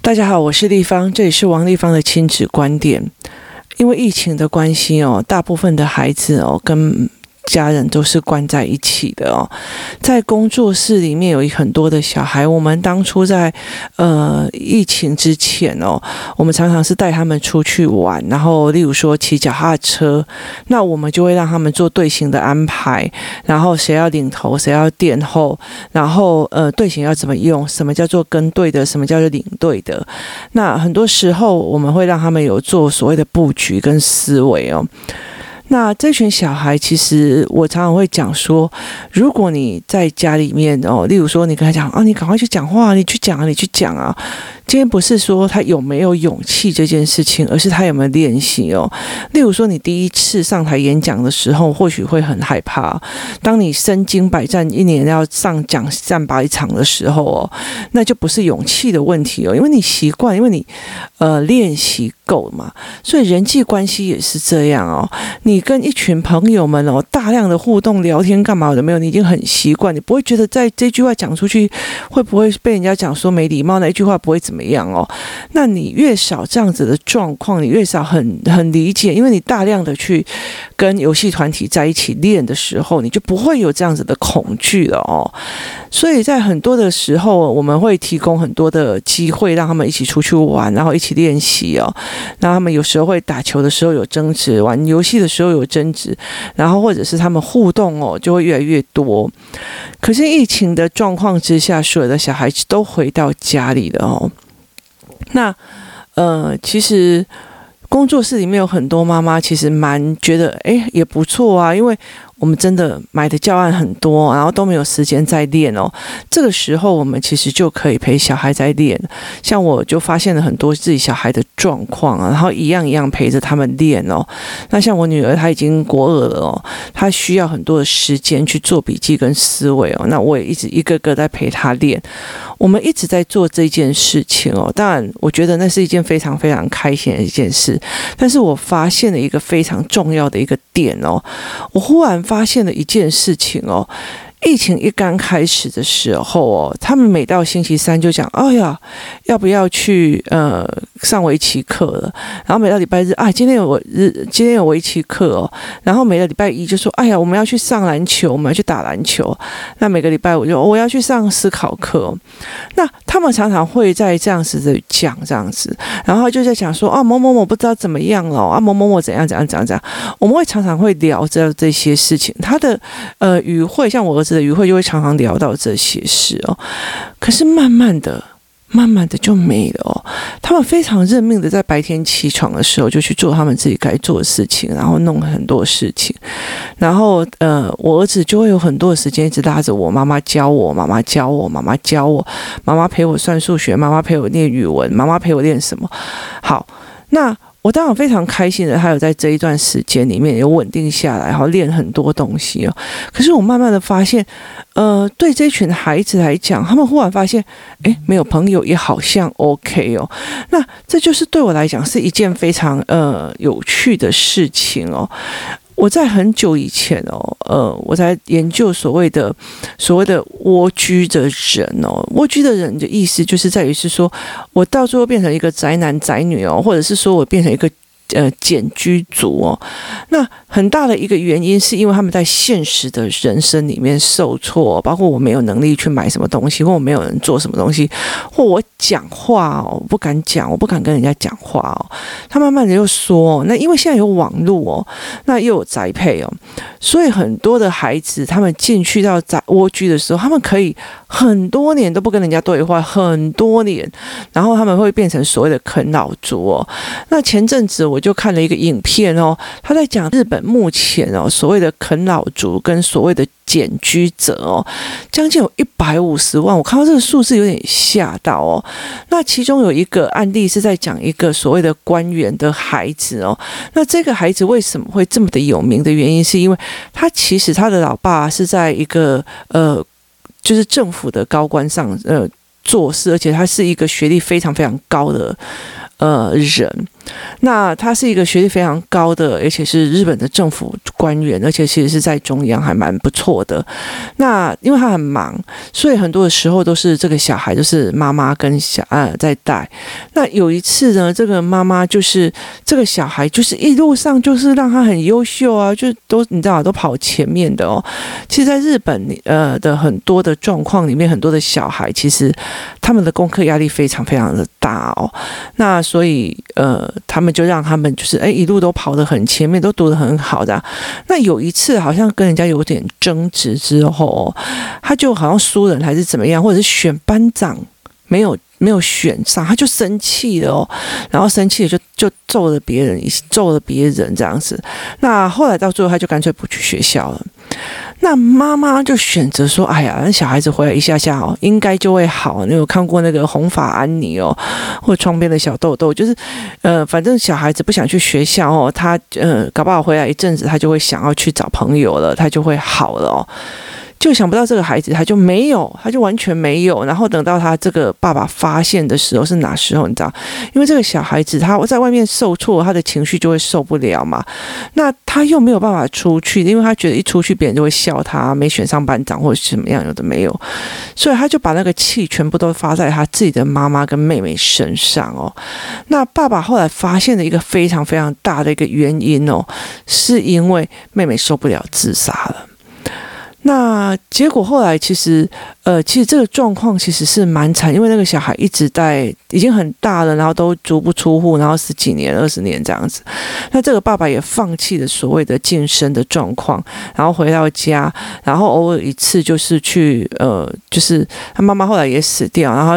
大家好，我是立方，这里是王立方的亲子观点。因为疫情的关系哦，大部分的孩子哦跟家人都是关在一起的哦，在工作室里面有很多的小孩。我们当初在呃疫情之前哦，我们常常是带他们出去玩，然后例如说骑脚踏车，那我们就会让他们做队形的安排，然后谁要领头，谁要垫后，然后呃队形要怎么用，什么叫做跟队的，什么叫做领队的。那很多时候我们会让他们有做所谓的布局跟思维哦。那这群小孩，其实我常常会讲说，如果你在家里面哦，例如说你跟他讲啊，你赶快去讲话，你去讲啊，你去讲啊。今天不是说他有没有勇气这件事情，而是他有没有练习哦。例如说，你第一次上台演讲的时候，或许会很害怕。当你身经百战，一年要上讲战百场的时候哦，那就不是勇气的问题哦，因为你习惯，因为你呃练习够嘛。所以人际关系也是这样哦。你跟一群朋友们哦，大量的互动、聊天干嘛的没有？你已经很习惯，你不会觉得在这句话讲出去会不会被人家讲说没礼貌？那一句话不会怎么。怎么样哦？那你越少这样子的状况，你越少很很理解，因为你大量的去跟游戏团体在一起练的时候，你就不会有这样子的恐惧了哦。所以在很多的时候，我们会提供很多的机会，让他们一起出去玩，然后一起练习哦。那他们有时候会打球的时候有争执，玩游戏的时候有争执，然后或者是他们互动哦，就会越来越多。可是疫情的状况之下，所有的小孩子都回到家里了哦。那，呃，其实工作室里面有很多妈妈，其实蛮觉得，哎，也不错啊，因为。我们真的买的教案很多，然后都没有时间再练哦。这个时候，我们其实就可以陪小孩在练。像我就发现了很多自己小孩的状况啊，然后一样一样陪着他们练哦。那像我女儿，她已经国二了哦，她需要很多的时间去做笔记跟思维哦。那我也一直一个个在陪她练。我们一直在做这件事情哦。当然，我觉得那是一件非常非常开心的一件事。但是我发现了一个非常重要的一个点哦，我忽然。发现了一件事情哦。疫情一刚开始的时候哦，他们每到星期三就讲：“哎呀，要不要去呃上围棋课了？”然后每到礼拜日啊，今天有我日，今天有围棋课哦。然后每个礼拜一就说：“哎呀，我们要去上篮球，我们要去打篮球。”那每个礼拜五就我要去上思考课。那他们常常会在这样子的讲这样子，然后就在讲说：“啊，某某某不知道怎么样了啊，某某某怎样怎样怎样怎样。”我们会常常会聊着这些事情。他的呃语汇，像我儿子。的语汇就会常常聊到这些事哦，可是慢慢的、慢慢的就没了哦。他们非常认命的，在白天起床的时候就去做他们自己该做的事情，然后弄很多事情。然后呃，我儿子就会有很多的时间一直拉着我，妈妈教我，妈妈教我，妈妈教我，妈妈陪我算数学，妈妈陪我念语文，妈妈陪我练什么？好，那。我当然非常开心的，还有在这一段时间里面有稳定下来，然后练很多东西哦。可是我慢慢的发现，呃，对这群孩子来讲，他们忽然发现，诶，没有朋友也好像 OK 哦。那这就是对我来讲是一件非常呃有趣的事情哦。我在很久以前哦，呃，我在研究所谓的所谓的蜗居的人哦，蜗居的人的意思就是在于是说，我到最后变成一个宅男宅女哦，或者是说我变成一个。呃，简居族哦，那很大的一个原因是因为他们在现实的人生里面受挫，包括我没有能力去买什么东西，或我没有人做什么东西，或我讲话哦，不敢讲，我不敢跟人家讲话哦。他慢慢的又说，那因为现在有网络哦，那又有宅配哦，所以很多的孩子他们进去到宅蜗居的时候，他们可以很多年都不跟人家对话，很多年，然后他们会变成所谓的啃老族哦。那前阵子我。就看了一个影片哦，他在讲日本目前哦所谓的啃老族跟所谓的简居者哦，将近有一百五十万。我看到这个数字有点吓到哦。那其中有一个案例是在讲一个所谓的官员的孩子哦。那这个孩子为什么会这么的有名的原因，是因为他其实他的老爸是在一个呃，就是政府的高官上呃做事，而且他是一个学历非常非常高的呃人。那他是一个学历非常高的，而且是日本的政府官员，而且其实是在中央还蛮不错的。那因为他很忙，所以很多的时候都是这个小孩就是妈妈跟小呃在带。那有一次呢，这个妈妈就是这个小孩就是一路上就是让他很优秀啊，就都你知道都跑前面的哦。其实，在日本呃的很多的状况里面，很多的小孩其实他们的功课压力非常非常的大哦。那所以呃。他们就让他们就是哎，一路都跑得很前面，都读得很好的。那有一次好像跟人家有点争执之后，他就好像输人还是怎么样，或者是选班长没有没有选上，他就生气了哦。然后生气了就就揍了别人，揍了别人这样子。那后来到最后，他就干脆不去学校了。那妈妈就选择说：“哎呀，那小孩子回来一下下哦，应该就会好。你有看过那个红发安妮哦，或窗边的小豆豆，就是，呃，反正小孩子不想去学校哦，他呃，搞不好回来一阵子，他就会想要去找朋友了，他就会好了哦。”就想不到这个孩子，他就没有，他就完全没有。然后等到他这个爸爸发现的时候是哪时候？你知道？因为这个小孩子他在外面受挫，他的情绪就会受不了嘛。那他又没有办法出去，因为他觉得一出去别人就会笑他没选上班长或者什么样，有的没有。所以他就把那个气全部都发在他自己的妈妈跟妹妹身上哦。那爸爸后来发现了一个非常非常大的一个原因哦，是因为妹妹受不了自杀了。那结果后来其实，呃，其实这个状况其实是蛮惨，因为那个小孩一直在已经很大了，然后都足不出户，然后十几年、二十年这样子。那这个爸爸也放弃了所谓的晋升的状况，然后回到家，然后偶尔一次就是去，呃，就是他妈妈后来也死掉，然后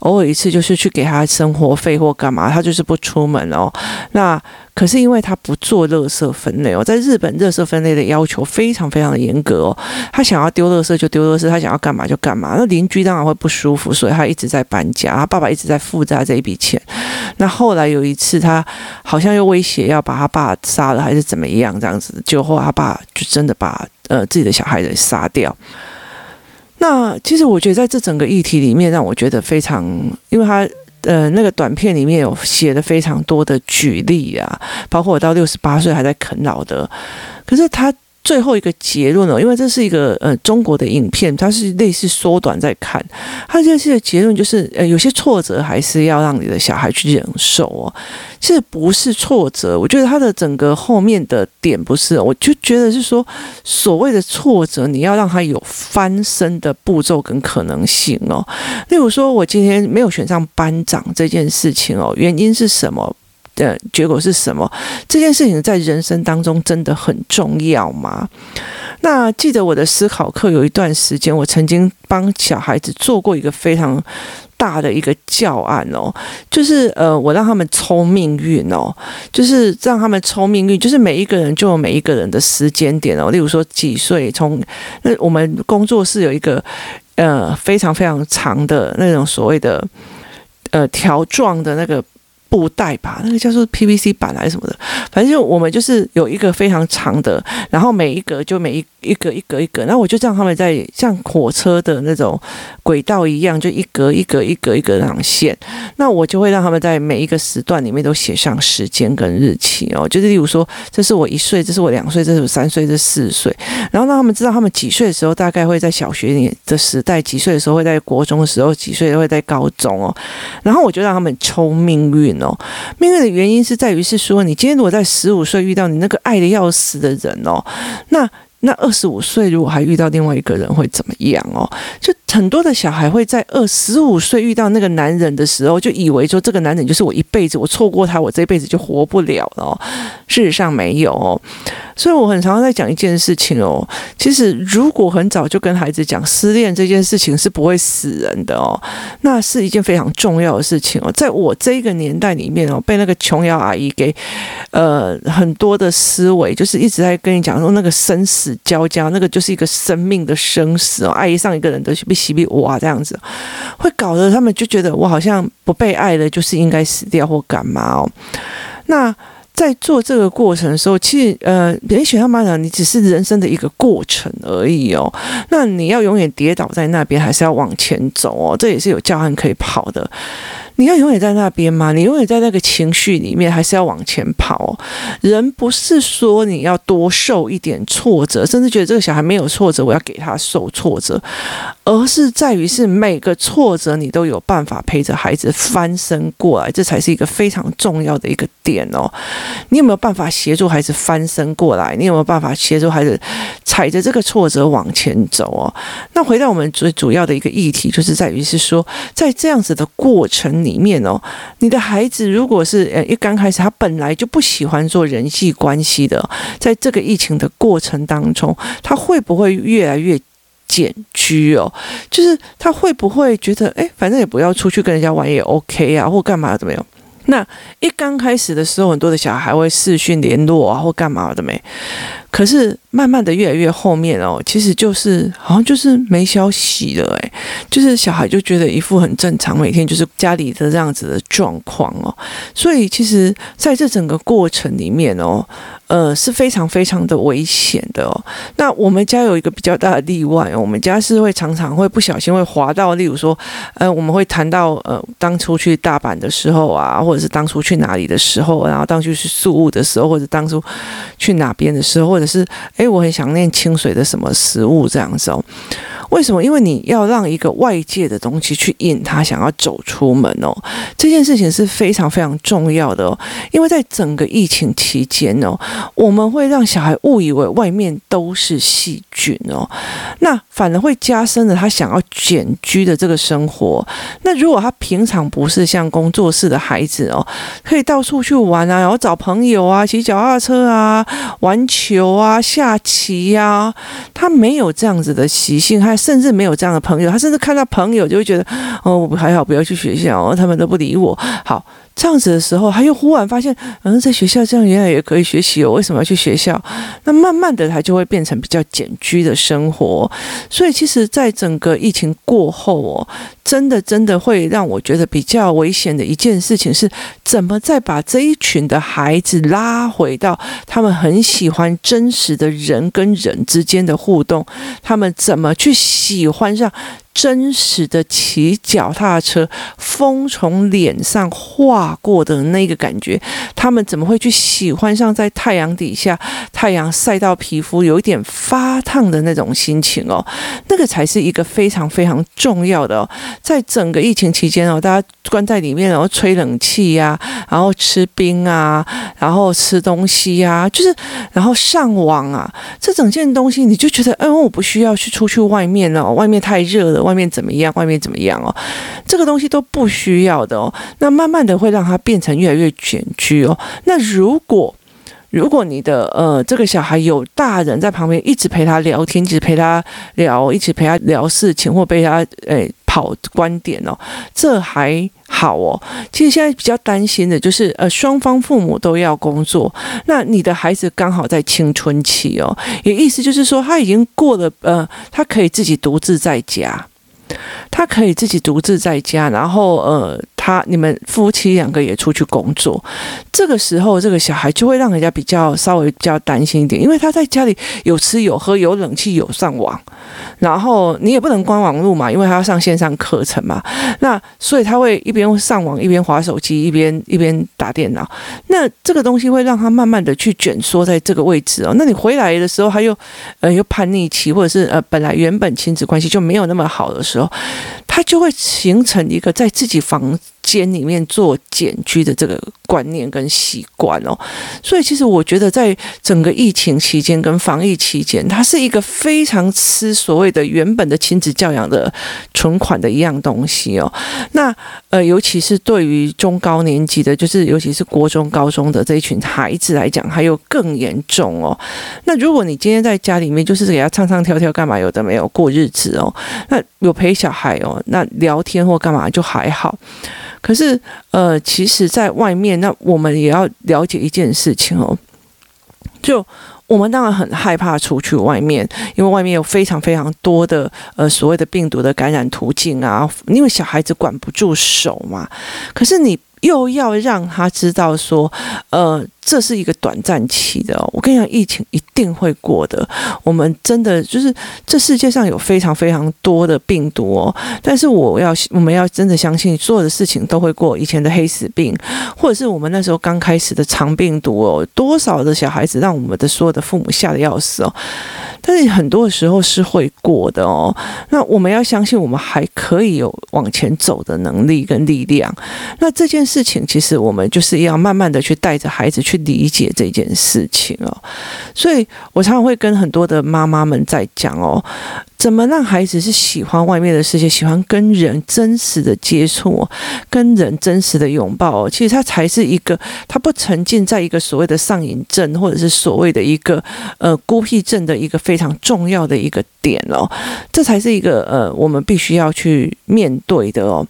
偶尔一次就是去给他生活费或干嘛，他就是不出门哦。那可是因为他不做垃圾分类哦，在日本垃圾分类的要求非常非常的严格哦。他想要丢垃圾就丢垃圾，他想要干嘛就干嘛。那邻居当然会不舒服，所以他一直在搬家。他爸爸一直在负债这一笔钱。那后来有一次，他好像又威胁要把他爸杀了，还是怎么样这样子。结果后他爸就真的把呃自己的小孩给杀掉。那其实我觉得在这整个议题里面，让我觉得非常，因为他。呃，那个短片里面有写的非常多的举例啊，包括我到六十八岁还在啃老的，可是他。最后一个结论哦，因为这是一个呃中国的影片，它是类似缩短在看。它这些结论就是，呃，有些挫折还是要让你的小孩去忍受哦。其实不是挫折，我觉得它的整个后面的点不是，我就觉得是说，所谓的挫折，你要让他有翻身的步骤跟可能性哦。例如说，我今天没有选上班长这件事情哦，原因是什么？的结果是什么？这件事情在人生当中真的很重要吗？那记得我的思考课有一段时间，我曾经帮小孩子做过一个非常大的一个教案哦，就是呃，我让他们抽命运哦，就是让他们抽命运，就是每一个人就有每一个人的时间点哦，例如说几岁，从那我们工作室有一个呃非常非常长的那种所谓的呃条状的那个。布袋吧，那个叫做 PVC 板还是什么的，反正就我们就是有一个非常长的，然后每一格就每一一格一格一格，然后我就让他们在像火车的那种轨道一样，就一格一格一格一格那样线，那我就会让他们在每一个时段里面都写上时间跟日期哦，就是例如说，这是我一岁，这是我两岁，这是我三岁，这是四岁，然后让他们知道他们几岁的时候大概会在小学里的时代，几岁的时候会在国中的时候，几岁会在高中哦，然后我就让他们抽命运。哦，命运的原因是在于是说，你今天如果在十五岁遇到你那个爱的要死的人哦，那那二十五岁如果还遇到另外一个人会怎么样哦？就很多的小孩会在二十五岁遇到那个男人的时候，就以为说这个男人就是我一辈子，我错过他，我这辈子就活不了了。事实上没有哦。所以我很常常在讲一件事情哦，其实如果很早就跟孩子讲失恋这件事情是不会死人的哦，那是一件非常重要的事情哦。在我这个年代里面哦，被那个琼瑶阿姨给呃很多的思维，就是一直在跟你讲说那个生死交加，那个就是一个生命的生死哦，爱上一个人的比喜比哇这样子，会搞得他们就觉得我好像不被爱了，就是应该死掉或干嘛哦，那。在做这个过程的时候，其实呃，别人选上班长，你只是人生的一个过程而已哦。那你要永远跌倒在那边，还是要往前走哦？这也是有教案可以跑的。你要永远在那边吗？你永远在那个情绪里面，还是要往前跑？人不是说你要多受一点挫折，甚至觉得这个小孩没有挫折，我要给他受挫折，而是在于是每个挫折你都有办法陪着孩子翻身过来，这才是一个非常重要的一个点哦。你有没有办法协助孩子翻身过来？你有没有办法协助孩子踩着这个挫折往前走哦？那回到我们最主要的一个议题，就是在于是说，在这样子的过程里里面哦，你的孩子如果是呃一刚开始他本来就不喜欢做人际关系的，在这个疫情的过程当中，他会不会越来越减居哦？就是他会不会觉得哎，反正也不要出去跟人家玩也 OK 啊，或干嘛怎么样？那一刚开始的时候，很多的小孩会视讯联络啊，或干嘛的没？可是慢慢的越来越后面哦，其实就是好像就是没消息了诶，就是小孩就觉得一副很正常，每天就是家里的这样子的状况哦，所以其实在这整个过程里面哦，呃是非常非常的危险的哦。那我们家有一个比较大的例外，我们家是会常常会不小心会滑到，例如说，呃，我们会谈到呃当初去大阪的时候啊，或者是当初去哪里的时候，然后当初去宿雾的时候，或者当初去哪边的时候，或者可是，哎，我很想念清水的什么食物这样子哦。为什么？因为你要让一个外界的东西去引他想要走出门哦，这件事情是非常非常重要的哦。因为在整个疫情期间哦，我们会让小孩误以为外面都是细菌哦，那反而会加深了他想要简居的这个生活。那如果他平常不是像工作室的孩子哦，可以到处去玩啊，然后找朋友啊，骑脚踏车啊，玩球啊，下棋呀，啊，他没有这样子的习性，他。甚至没有这样的朋友，他甚至看到朋友就会觉得，哦，我还好，不要去学校，他们都不理我。好。这样子的时候，他又忽然发现，嗯，在学校这样原来也可以学习哦，为什么要去学校？那慢慢的，他就会变成比较简居的生活。所以，其实，在整个疫情过后哦，真的真的会让我觉得比较危险的一件事情是，怎么再把这一群的孩子拉回到他们很喜欢真实的人跟人之间的互动，他们怎么去喜欢上？真实的骑脚踏车，风从脸上划过的那个感觉，他们怎么会去喜欢上在太阳底下，太阳晒到皮肤有一点发烫的那种心情哦？那个才是一个非常非常重要的哦。在整个疫情期间哦，大家关在里面，然后吹冷气呀，然后吃冰啊，然后吃东西呀，就是然后上网啊，这整件东西你就觉得，嗯，我不需要去出去外面了，外面太热了。外面怎么样？外面怎么样哦？这个东西都不需要的哦。那慢慢的会让他变成越来越卷居哦。那如果如果你的呃这个小孩有大人在旁边一直陪他聊天，一直陪他聊，一起陪他聊事情，或陪他诶跑观点哦，这还好哦。其实现在比较担心的就是呃双方父母都要工作，那你的孩子刚好在青春期哦，也意思就是说他已经过了呃，他可以自己独自在家。他可以自己独自在家，然后呃，他你们夫妻两个也出去工作，这个时候这个小孩就会让人家比较稍微比较担心一点，因为他在家里有吃有喝有冷气有上网，然后你也不能关网络嘛，因为他要上线上课程嘛，那所以他会一边上网一边滑手机一边一边打电脑，那这个东西会让他慢慢的去卷缩在这个位置哦，那你回来的时候他又呃又叛逆期，或者是呃本来原本亲子关系就没有那么好的时候。他就会形成一个在自己房间里面做简居的这个观念跟习惯哦，所以其实我觉得在整个疫情期间跟防疫期间，它是一个非常吃所谓的原本的亲子教养的存款的一样东西哦。那呃，尤其是对于中高年级的，就是尤其是国中、高中的这一群孩子来讲，还有更严重哦。那如果你今天在家里面就是给他唱唱跳跳干嘛，有的没有过日子哦，那有陪小孩哦，那聊天或干嘛就还好。可是，呃，其实，在外面，那我们也要了解一件事情哦。就我们当然很害怕出去外面，因为外面有非常非常多的呃所谓的病毒的感染途径啊。因为小孩子管不住手嘛。可是你又要让他知道说，呃。这是一个短暂期的。我跟你讲，疫情一定会过的。我们真的就是这世界上有非常非常多的病毒哦，但是我要我们要真的相信，所有的事情都会过。以前的黑死病，或者是我们那时候刚开始的肠病毒哦，多少的小孩子让我们的所有的父母吓得要死哦。但是很多时候是会过的哦。那我们要相信，我们还可以有往前走的能力跟力量。那这件事情，其实我们就是要慢慢的去带着孩子去去理解这件事情哦。所以我常常会跟很多的妈妈们在讲哦。怎么让孩子是喜欢外面的世界，喜欢跟人真实的接触，跟人真实的拥抱？其实他才是一个，他不沉浸在一个所谓的上瘾症，或者是所谓的一个呃孤僻症的一个非常重要的一个点哦。这才是一个呃我们必须要去面对的哦。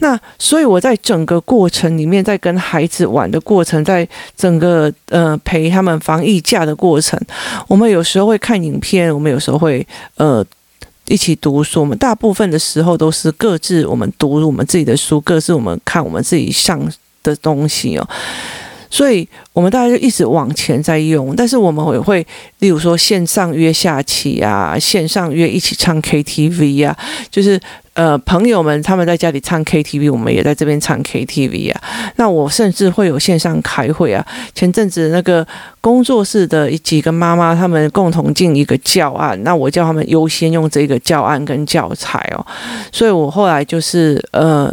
那所以我在整个过程里面，在跟孩子玩的过程，在整个呃陪他们防疫假的过程，我们有时候会看影片，我们有时候会呃。一起读书，我们大部分的时候都是各自我们读我们自己的书，各自我们看我们自己上的东西哦，所以我们大家就一直往前在用，但是我们也会，例如说线上约下棋啊，线上约一起唱 KTV 啊，就是。呃，朋友们他们在家里唱 KTV，我们也在这边唱 KTV 啊。那我甚至会有线上开会啊。前阵子那个工作室的几个妈妈，他们共同进一个教案，那我叫他们优先用这个教案跟教材哦。所以我后来就是呃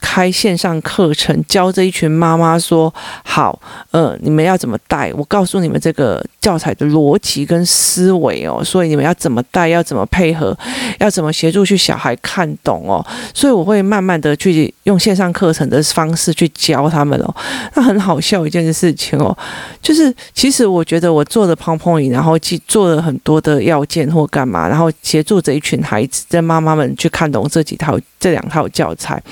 开线上课程，教这一群妈妈说：好，呃，你们要怎么带？我告诉你们这个教材的逻辑跟思维哦。所以你们要怎么带？要怎么配合？要怎么协助去小孩看？懂哦，所以我会慢慢的去用线上课程的方式去教他们哦。那很好笑一件事情哦，就是其实我觉得我做的 PowerPoint，然后去做了很多的要件或干嘛，然后协助这一群孩子、这妈妈们去看懂这几套、这两套教材。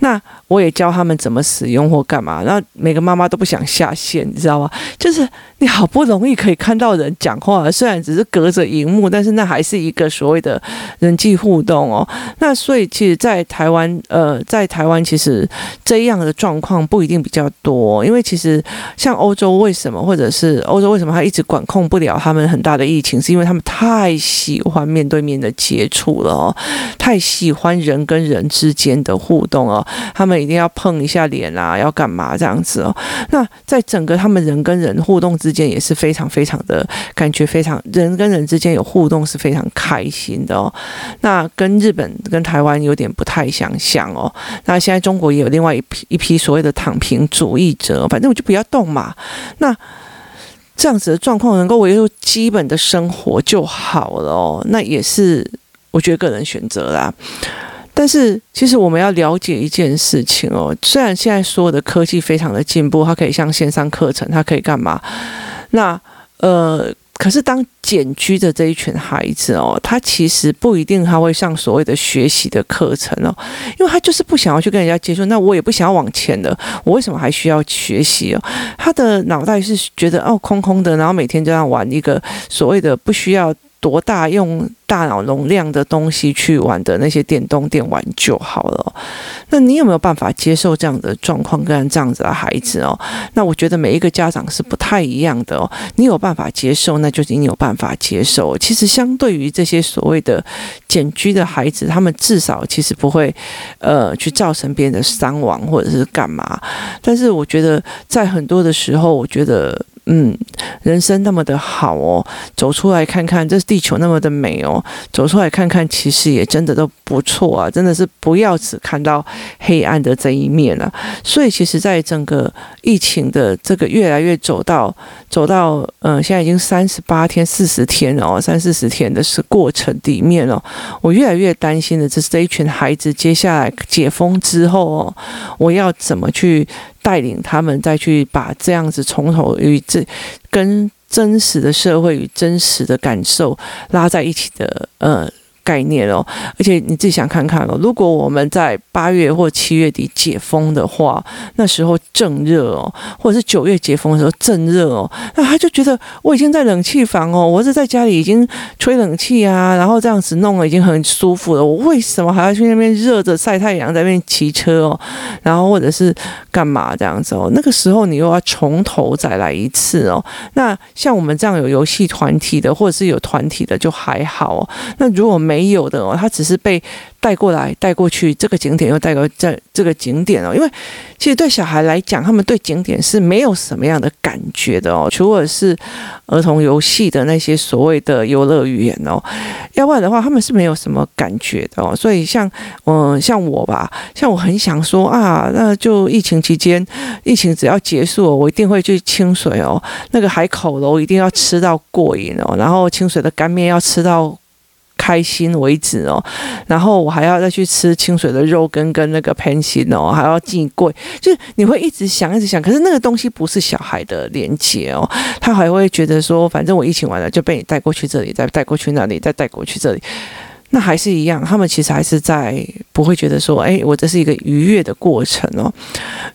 那我也教他们怎么使用或干嘛，然后每个妈妈都不想下线，你知道吗？就是你好不容易可以看到人讲话，虽然只是隔着荧幕，但是那还是一个所谓的人际互动哦。那所以其实，在台湾，呃，在台湾其实这样的状况不一定比较多，因为其实像欧洲为什么，或者是欧洲为什么他一直管控不了他们很大的疫情，是因为他们太喜欢面对面的接触了哦，太喜欢人跟人之间的互动哦，他们。一定要碰一下脸啊，要干嘛这样子哦？那在整个他们人跟人互动之间也是非常非常的感觉，非常人跟人之间有互动是非常开心的哦。那跟日本跟台湾有点不太相像哦。那现在中国也有另外一批一批所谓的躺平主义者，反正我就不要动嘛。那这样子的状况能够维护基本的生活就好了哦。那也是我觉得个人选择啦。但是，其实我们要了解一件事情哦。虽然现在所有的科技非常的进步，它可以像线上课程，它可以干嘛？那呃，可是当减居的这一群孩子哦，他其实不一定他会上所谓的学习的课程哦，因为他就是不想要去跟人家接触。那我也不想要往前的，我为什么还需要学习哦？他的脑袋是觉得哦空空的，然后每天就要玩一个所谓的不需要多大用。大脑容量的东西去玩的那些电动电玩就好了。那你有没有办法接受这样的状况跟这样子的孩子哦？那我觉得每一个家长是不太一样的哦。你有办法接受，那就是你有办法接受。其实相对于这些所谓的茧居的孩子，他们至少其实不会呃去造成别人的伤亡或者是干嘛。但是我觉得在很多的时候，我觉得嗯，人生那么的好哦，走出来看看，这地球那么的美哦。走出来看看，其实也真的都不错啊！真的是不要只看到黑暗的这一面了啊。所以，其实，在整个疫情的这个越来越走到走到，嗯，现在已经三十八天、四十天哦，三四十天的是过程里面哦，我越来越担心的，就是这一群孩子接下来解封之后哦，我要怎么去带领他们，再去把这样子从头与这跟。真实的社会与真实的感受拉在一起的呃概念哦。而且你自己想看看哦，如果我们在八月或七月底解封的话，那时候正热哦，或者是九月解封的时候正热哦，那他就觉得我已经在冷气房哦，我是在家里已经吹冷气啊，然后这样子弄了已经很舒服了，我为什么还要去那边热着晒太阳，在那边骑车哦，然后或者是干嘛这样子哦？那个时候你又要从头再来一次哦。那像我们这样有游戏团体的，或者是有团体的就还好哦。那如果没没有的哦，他只是被带过来带过去，这个景点又带过这这个景点哦。因为其实对小孩来讲，他们对景点是没有什么样的感觉的哦，除了是儿童游戏的那些所谓的游乐园哦，要不然的话，他们是没有什么感觉的哦。所以像嗯像我吧，像我很想说啊，那就疫情期间，疫情只要结束，我一定会去清水哦，那个海口楼一定要吃到过瘾哦，然后清水的干面要吃到。开心为止哦，然后我还要再去吃清水的肉羹跟那个偏心哦，还要进柜，就是你会一直想一直想，可是那个东西不是小孩的连接哦，他还会觉得说，反正我疫情完了就被你带过去这里，再带过去那里，再带过去这里。那还是一样，他们其实还是在不会觉得说，哎，我这是一个愉悦的过程哦。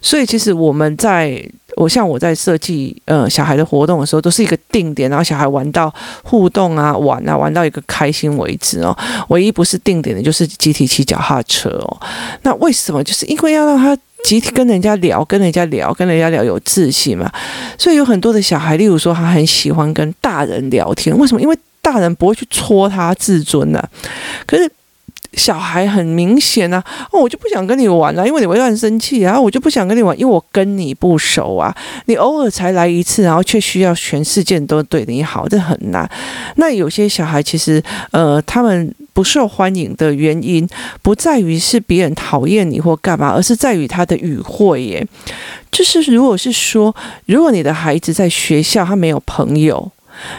所以其实我们在，我像我在设计呃小孩的活动的时候，都是一个定点，然后小孩玩到互动啊，玩啊，玩到一个开心为止哦。唯一不是定点的，就是集体骑脚踏车哦。那为什么？就是因为要让他集体跟人家聊，跟人家聊，跟人家聊有自信嘛。所以有很多的小孩，例如说他很喜欢跟大人聊天，为什么？因为大人不会去戳他自尊呢、可是小孩很明显啊，哦，我就不想跟你玩了、因为你会乱生气啊，我就不想跟你玩，因为我跟你不熟啊，你偶尔才来一次，然后却需要全世界都对你好，这很难。那有些小孩其实，呃，他们不受欢迎的原因，不在于是别人讨厌你或干嘛，而是在于他的语汇耶。就是如果是说，如果你的孩子在学校他没有朋友，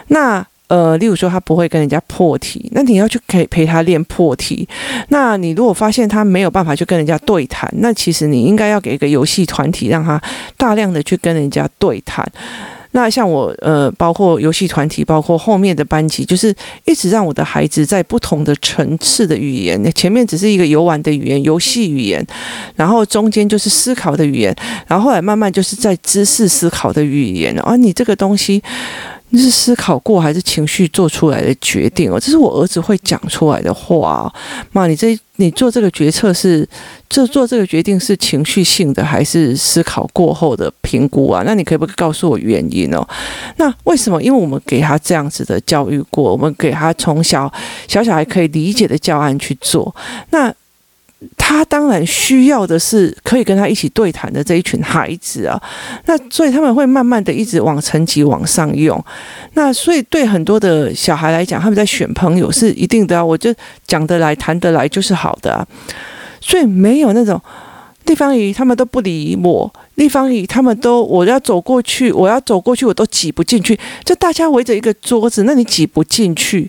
那呃，例如说他不会跟人家破题，那你要去陪陪他练破题。那你如果发现他没有办法去跟人家对谈，那其实你应该要给一个游戏团体，让他大量的去跟人家对谈。那像我呃，包括游戏团体，包括后面的班级，就是一直让我的孩子在不同的层次的语言，前面只是一个游玩的语言、游戏语言，然后中间就是思考的语言，然后后来慢慢就是在知识思考的语言。啊，你这个东西。你是思考过还是情绪做出来的决定哦？这是我儿子会讲出来的话。妈，你这你做这个决策是这做这个决定是情绪性的还是思考过后的评估啊？那你可以不可以告诉我原因哦？那为什么？因为我们给他这样子的教育过，我们给他从小小小孩可以理解的教案去做。那。他当然需要的是可以跟他一起对谈的这一群孩子啊，那所以他们会慢慢的一直往层级往上用。那所以对很多的小孩来讲，他们在选朋友是一定的啊，我就讲得来谈得来就是好的啊。所以没有那种地方姨他们都不理我，地方姨他们都我要走过去，我要走过去我都挤不进去，就大家围着一个桌子，那你挤不进去。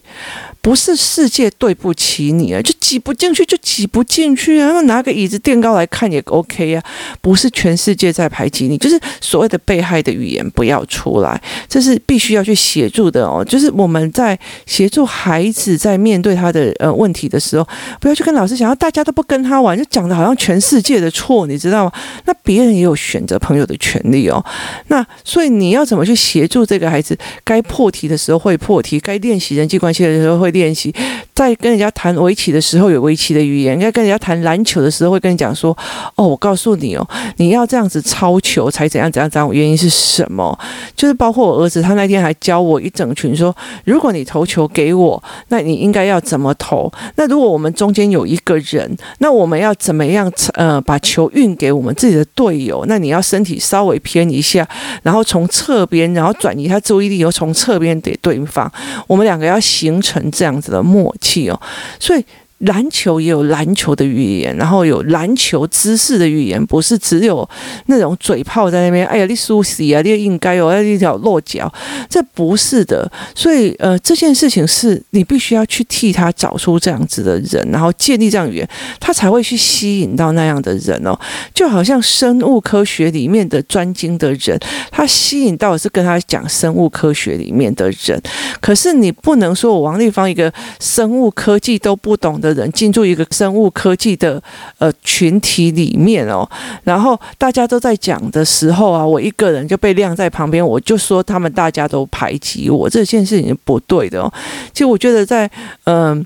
不是世界对不起你啊，就挤不进去就挤不进去啊，然后拿个椅子垫高来看也 OK 啊。不是全世界在排挤你，就是所谓的被害的语言不要出来，这是必须要去协助的哦。就是我们在协助孩子在面对他的呃问题的时候，不要去跟老师讲，大家都不跟他玩，就讲的好像全世界的错，你知道吗？那别人也有选择朋友的权利哦。那所以你要怎么去协助这个孩子？该破题的时候会破题，该练习人际关系的时候会。练习在跟人家谈围棋的时候有围棋的语言，应该跟人家谈篮球的时候会跟你讲说：“哦，我告诉你哦，你要这样子抄球才怎样怎样怎样，原因是什么？就是包括我儿子，他那天还教我一整群说：如果你投球给我，那你应该要怎么投？那如果我们中间有一个人，那我们要怎么样？呃，把球运给我们自己的队友？那你要身体稍微偏一下，然后从侧边，然后转移他注意力，又从侧边给对方。我们两个要形成这样。这样子的默契哦，所以篮球也有篮球的语言，然后有篮球姿势的语言，不是只有那种嘴炮在那边。哎呀，你输死啊，你应该有，一条落脚，这不是的。所以，呃，这件事情是你必须要去替他找出这样子的人，然后建立这样语言，他才会去吸引到那样的人哦。就好像生物科学里面的专精的人，他吸引到的是跟他讲生物科学里面的人。可是你不能说我王丽芳一个生物科技都不懂的。的人进入一个生物科技的呃群体里面哦，然后大家都在讲的时候啊，我一个人就被晾在旁边，我就说他们大家都排挤我，这件事情是不对的哦。其实我觉得在嗯、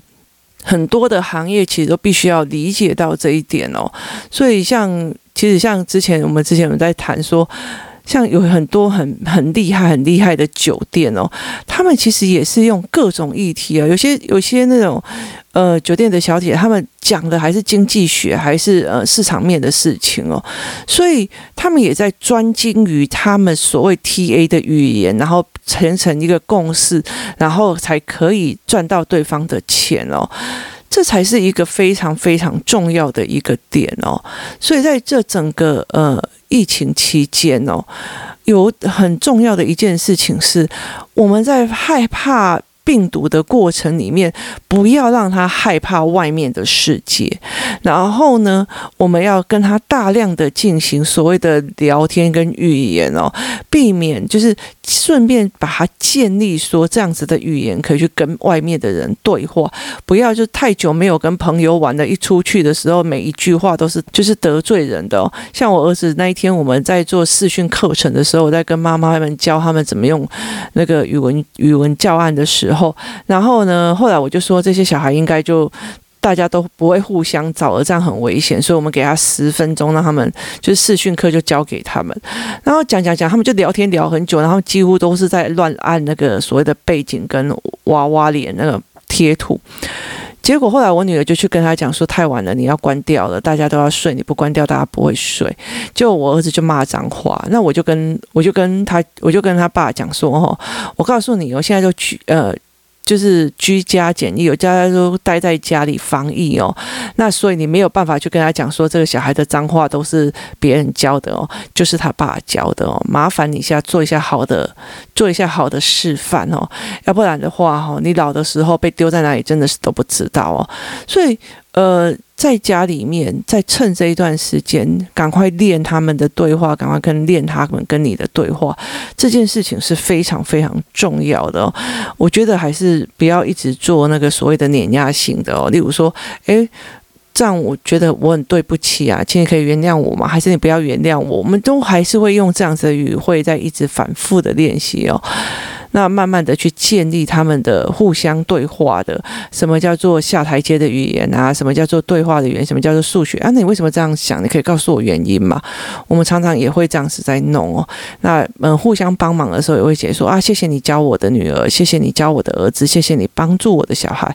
很多的行业，其实都必须要理解到这一点哦。所以像其实像之前我们之前有在谈说。像有很多很很厉害、很厉害的酒店哦，他们其实也是用各种议题啊。有些有些那种呃酒店的小姐，他们讲的还是经济学，还是呃市场面的事情哦。所以他们也在专精于他们所谓 TA 的语言，然后形成一个共识，然后才可以赚到对方的钱哦。这才是一个非常非常重要的一个点哦。所以在这整个呃。疫情期间哦，有很重要的一件事情是，我们在害怕病毒的过程里面，不要让他害怕外面的世界。然后呢，我们要跟他大量的进行所谓的聊天跟语言哦，避免就是顺便把他建立说这样子的语言可以去跟外面的人对话，不要就太久没有跟朋友玩了，一出去的时候每一句话都是就是得罪人的哦。像我儿子那一天我们在做视讯课程的时候，我在跟妈妈他们教他们怎么用那个语文语文教案的时候，然后呢，后来我就说这些小孩应该就。大家都不会互相找，而这样很危险，所以我们给他十分钟，让他们就是试训课就交给他们，然后讲讲讲，他们就聊天聊很久，然后几乎都是在乱按那个所谓的背景跟娃娃脸那个贴图。结果后来我女儿就去跟他讲说，太晚了，你要关掉了，大家都要睡，你不关掉，大家不会睡。就我儿子就骂脏话，那我就跟我就跟他我就跟他爸讲说，哦，我告诉你，我现在就去呃。就是居家检疫，有家家都待在家里防疫哦，那所以你没有办法去跟他讲说这个小孩的脏话都是别人教的哦，就是他爸教的哦，麻烦你一下做一下好的，做一下好的示范哦，要不然的话哈，你老的时候被丢在哪里真的是都不知道哦，所以。呃，在家里面，在趁这一段时间，赶快练他们的对话，赶快跟练他们跟你的对话，这件事情是非常非常重要的哦。我觉得还是不要一直做那个所谓的碾压性的哦。例如说，诶，这样我觉得我很对不起啊，请你可以原谅我吗？还是你不要原谅我？我们都还是会用这样子的语汇在一直反复的练习哦。那慢慢的去建立他们的互相对话的，什么叫做下台阶的语言啊？什么叫做对话的语言？什么叫做数学啊？那你为什么这样想？你可以告诉我原因吗？我们常常也会这样子在弄哦。那嗯，互相帮忙的时候也会解说啊，谢谢你教我的女儿，谢谢你教我的儿子，谢谢你帮助我的小孩。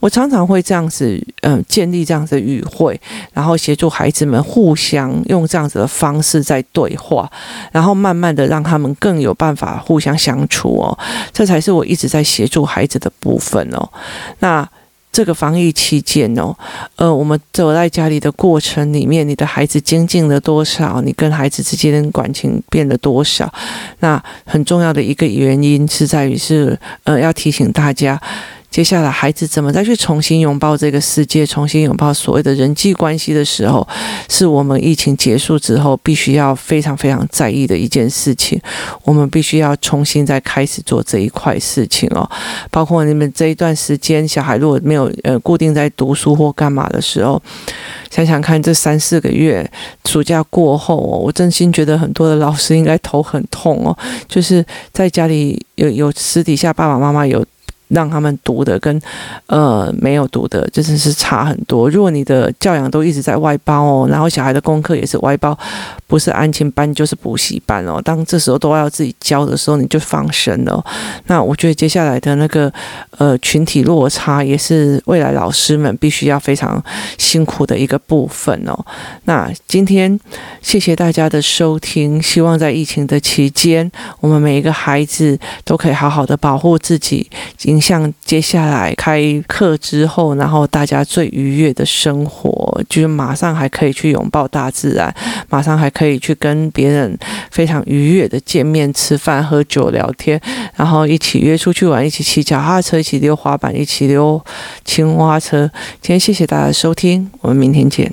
我常常会这样子嗯，建立这样子的语汇，然后协助孩子们互相用这样子的方式在对话，然后慢慢的让他们更有办法互相相处哦。这才是我一直在协助孩子的部分哦。那这个防疫期间哦，呃，我们走在家里的过程里面，你的孩子精进了多少？你跟孩子之间的感情变了多少？那很重要的一个原因是在于是，呃，要提醒大家。接下来，孩子怎么再去重新拥抱这个世界，重新拥抱所谓的人际关系的时候，是我们疫情结束之后必须要非常非常在意的一件事情。我们必须要重新再开始做这一块事情哦。包括你们这一段时间，小孩如果没有呃固定在读书或干嘛的时候，想想看，这三四个月暑假过后哦，我真心觉得很多的老师应该头很痛哦。就是在家里有有私底下爸爸妈妈有。让他们读的跟呃没有读的，真的是差很多。如果你的教养都一直在外包哦，然后小孩的功课也是外包，不是安亲班就是补习班哦。当这时候都要自己教的时候，你就放生了。那我觉得接下来的那个呃群体落差，也是未来老师们必须要非常辛苦的一个部分哦。那今天谢谢大家的收听，希望在疫情的期间，我们每一个孩子都可以好好的保护自己。像接下来开课之后，然后大家最愉悦的生活，就是马上还可以去拥抱大自然，马上还可以去跟别人非常愉悦的见面、吃饭、喝酒、聊天，然后一起约出去玩，一起骑脚踏车，一起溜滑板，一起溜青蛙车。今天谢谢大家的收听，我们明天见。